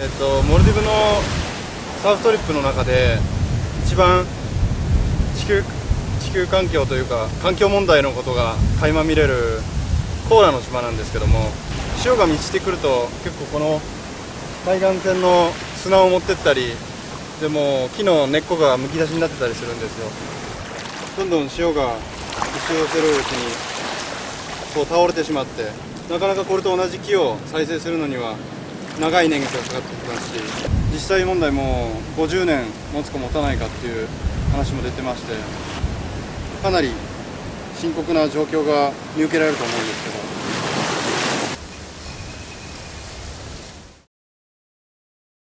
えっと、モルディブのサーフトリップの中で一番地球地球環境というか環境問題のことが垣間見れるコーラの島なんですけども潮が満ちてくると結構この海岸線の砂を持ってったりでも木の根っこがむき出しになってたりするんですよ。どんどん潮が押し寄せるうちにこう倒れてしまってなかなかこれと同じ木を再生するのには長い年月がかかってきますし実際問題も50年持つか持たないかっていう話も出てましてかなり深刻な状況が見受けられると思うんですけど。